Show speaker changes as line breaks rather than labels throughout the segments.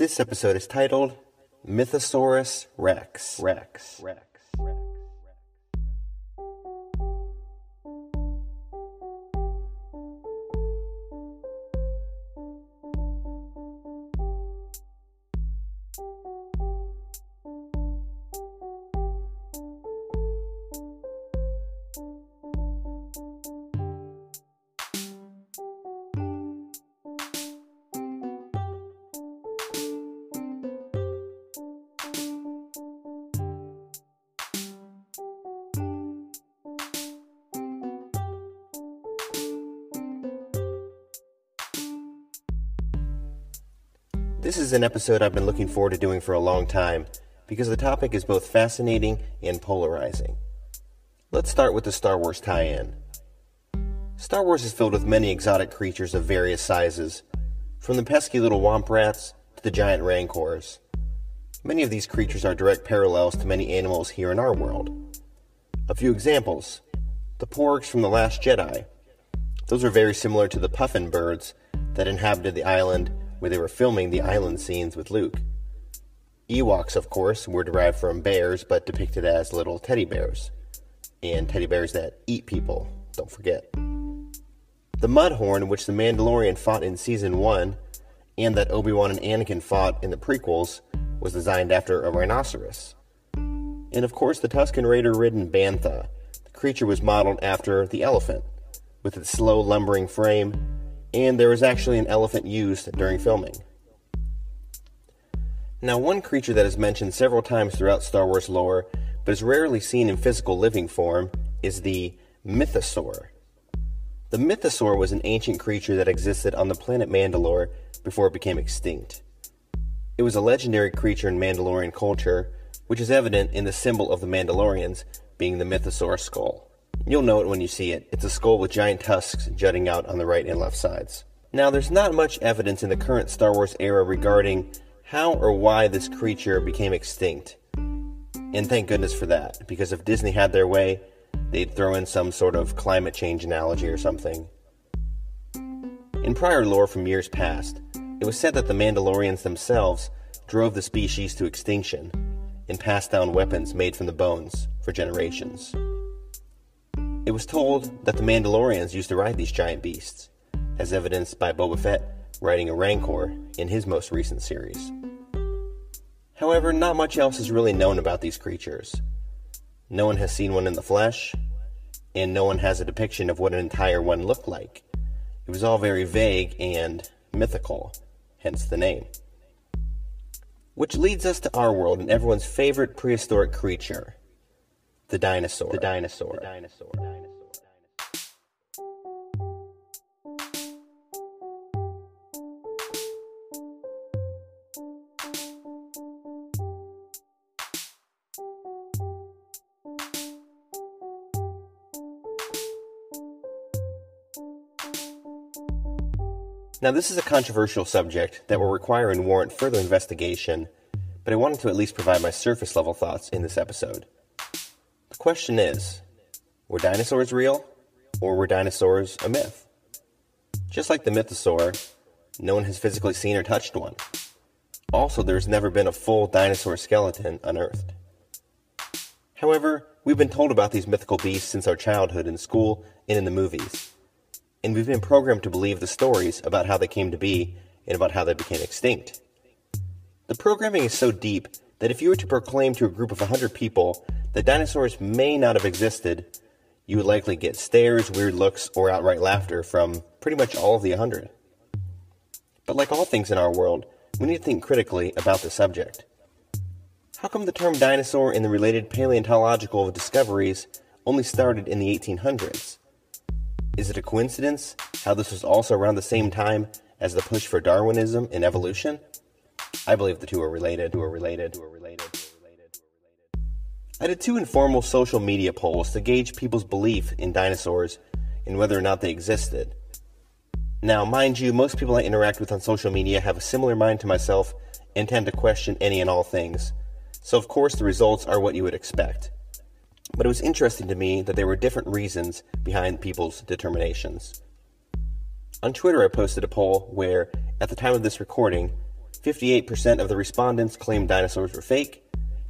This episode is titled Mythosaurus Rex. Rex. Rex. This is an episode I've been looking forward to doing for a long time because the topic is both fascinating and polarizing. Let's start with the Star Wars tie in. Star Wars is filled with many exotic creatures of various sizes, from the pesky little womp rats to the giant rancors. Many of these creatures are direct parallels to many animals here in our world. A few examples the porgs from The Last Jedi. Those are very similar to the puffin birds that inhabited the island where they were filming the island scenes with Luke. Ewoks, of course, were derived from bears but depicted as little teddy bears. And teddy bears that eat people, don't forget. The Mudhorn, which the Mandalorian fought in Season 1, and that Obi Wan and Anakin fought in the prequels, was designed after a rhinoceros. And of course, the Tusken Raider ridden Bantha. The creature was modeled after the elephant, with its slow, lumbering frame and there was actually an elephant used during filming. Now, one creature that is mentioned several times throughout Star Wars lore, but is rarely seen in physical living form, is the Mythosaur. The Mythosaur was an ancient creature that existed on the planet Mandalore before it became extinct. It was a legendary creature in Mandalorian culture, which is evident in the symbol of the Mandalorians being the Mythosaur skull. You'll know it when you see it. It's a skull with giant tusks jutting out on the right and left sides. Now, there's not much evidence in the current Star Wars era regarding how or why this creature became extinct. And thank goodness for that, because if Disney had their way, they'd throw in some sort of climate change analogy or something. In prior lore from years past, it was said that the Mandalorians themselves drove the species to extinction and passed down weapons made from the bones for generations. It was told that the Mandalorians used to ride these giant beasts, as evidenced by Boba Fett riding a Rancor in his most recent series. However, not much else is really known about these creatures. No one has seen one in the flesh, and no one has a depiction of what an entire one looked like. It was all very vague and mythical, hence the name. Which leads us to our world and everyone's favorite prehistoric creature, the dinosaur. The dinosaur. The dinosaur. Now, this is a controversial subject that will require and warrant further investigation, but I wanted to at least provide my surface level thoughts in this episode. The question is were dinosaurs real, or were dinosaurs a myth? Just like the mythosaur, no one has physically seen or touched one. Also, there's never been a full dinosaur skeleton unearthed. However, we've been told about these mythical beasts since our childhood in school and in the movies and we've been programmed to believe the stories about how they came to be and about how they became extinct. The programming is so deep that if you were to proclaim to a group of 100 people that dinosaurs may not have existed, you would likely get stares, weird looks, or outright laughter from pretty much all of the 100. But like all things in our world, we need to think critically about the subject. How come the term dinosaur and the related paleontological discoveries only started in the 1800s? Is it a coincidence how this was also around the same time as the push for Darwinism and evolution? I believe the two are related, two are related, two are related. I did two informal social media polls to gauge people's belief in dinosaurs and whether or not they existed. Now, mind you, most people I interact with on social media have a similar mind to myself and tend to question any and all things. So, of course, the results are what you would expect. But it was interesting to me that there were different reasons behind people's determinations. On Twitter, I posted a poll where, at the time of this recording, 58% of the respondents claimed dinosaurs were fake,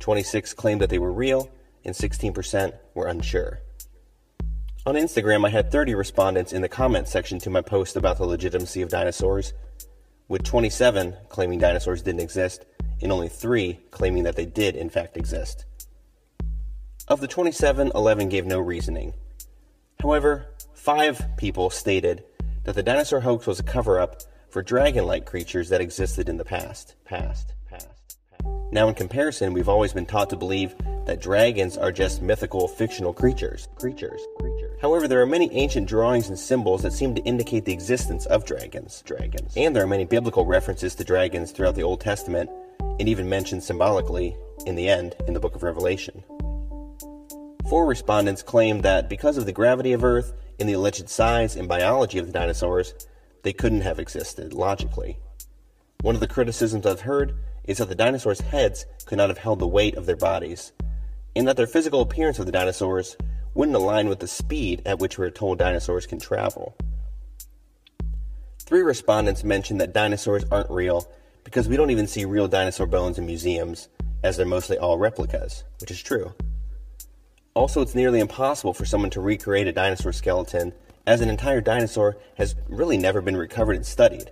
26 claimed that they were real, and 16% were unsure. On Instagram, I had 30 respondents in the comment section to my post about the legitimacy of dinosaurs, with 27 claiming dinosaurs didn't exist, and only 3 claiming that they did, in fact, exist. Of the 27, 11 gave no reasoning. However, 5 people stated that the dinosaur hoax was a cover up for dragon like creatures that existed in the past. Past. Past. Now, in comparison, we've always been taught to believe that dragons are just mythical, fictional creatures. Creatures. Creatures. However, there are many ancient drawings and symbols that seem to indicate the existence of dragons. Dragons. And there are many biblical references to dragons throughout the Old Testament, and even mentioned symbolically, in the end, in the book of Revelation. Four respondents claimed that because of the gravity of Earth and the alleged size and biology of the dinosaurs, they couldn't have existed logically. One of the criticisms I've heard is that the dinosaurs' heads could not have held the weight of their bodies, and that their physical appearance of the dinosaurs wouldn't align with the speed at which we are told dinosaurs can travel. Three respondents mentioned that dinosaurs aren't real because we don't even see real dinosaur bones in museums, as they're mostly all replicas, which is true. Also, it's nearly impossible for someone to recreate a dinosaur skeleton, as an entire dinosaur has really never been recovered and studied,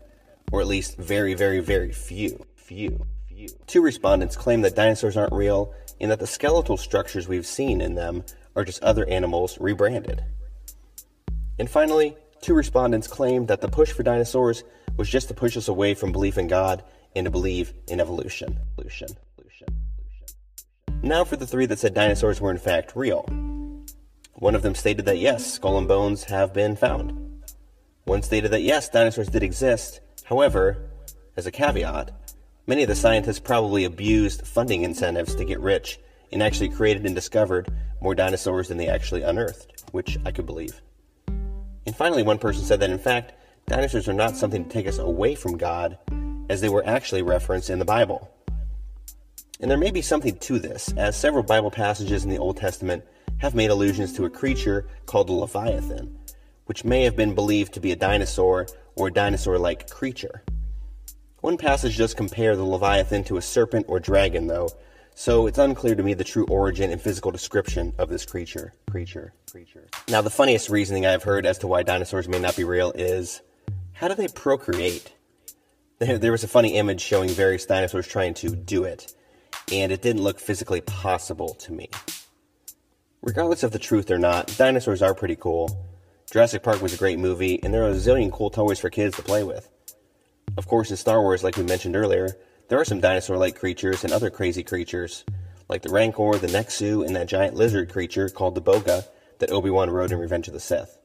or at least very, very, very few. Few. few. Two respondents claim that dinosaurs aren't real and that the skeletal structures we've seen in them are just other animals rebranded. And finally, two respondents claim that the push for dinosaurs was just to push us away from belief in God and to believe in evolution. evolution. Now for the three that said dinosaurs were in fact real. One of them stated that yes, skull and bones have been found. One stated that yes, dinosaurs did exist. However, as a caveat, Many of the scientists probably abused funding incentives to get rich and actually created and discovered more dinosaurs than they actually unearthed, which I could believe. And finally, one person said that in fact, dinosaurs are not something to take us away from God, as they were actually referenced in the Bible. And there may be something to this, as several Bible passages in the Old Testament have made allusions to a creature called the Leviathan, which may have been believed to be a dinosaur or a dinosaur like creature. One passage does compare the Leviathan to a serpent or dragon, though, so it's unclear to me the true origin and physical description of this creature. Creature. Creature. Now, the funniest reasoning I've heard as to why dinosaurs may not be real is how do they procreate? There was a funny image showing various dinosaurs trying to do it, and it didn't look physically possible to me. Regardless of the truth or not, dinosaurs are pretty cool. Jurassic Park was a great movie, and there are a zillion cool toys for kids to play with. Of course, in Star Wars, like we mentioned earlier, there are some dinosaur like creatures and other crazy creatures, like the Rancor, the Nexu, and that giant lizard creature called the Boga that Obi Wan rode in Revenge of the Sith.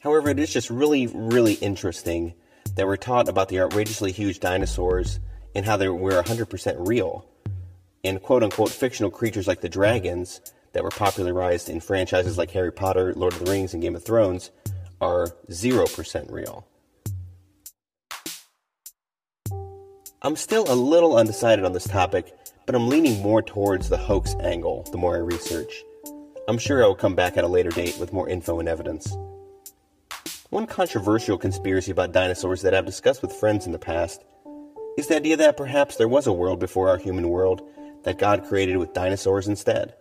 However, it is just really, really interesting that we're taught about the outrageously huge dinosaurs and how they were 100% real, and quote unquote fictional creatures like the dragons that were popularized in franchises like Harry Potter, Lord of the Rings, and Game of Thrones are 0% real. I'm still a little undecided on this topic, but I'm leaning more towards the hoax angle the more I research. I'm sure I will come back at a later date with more info and evidence. One controversial conspiracy about dinosaurs that I've discussed with friends in the past is the idea that perhaps there was a world before our human world that God created with dinosaurs instead.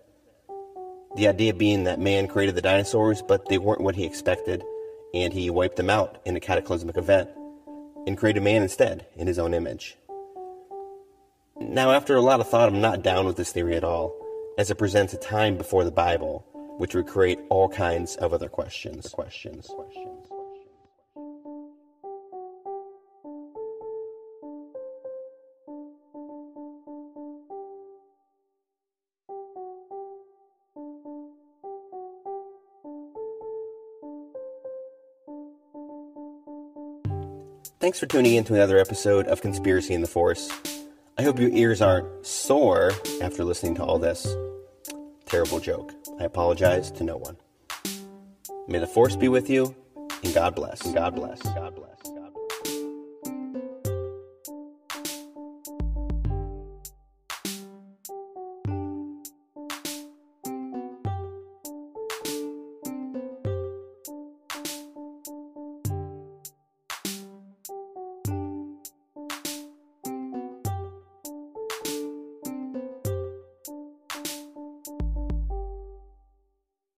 The idea being that man created the dinosaurs, but they weren't what he expected, and he wiped them out in a cataclysmic event, and created man instead in his own image. Now, after a lot of thought, I'm not down with this theory at all, as it presents a time before the Bible, which would create all kinds of other questions. Questions. Questions. Thanks for tuning in to another episode of Conspiracy in the Force. I hope your ears aren't sore after listening to all this. Terrible joke. I apologize to no one. May the Force be with you, and God bless. And God bless. God bless.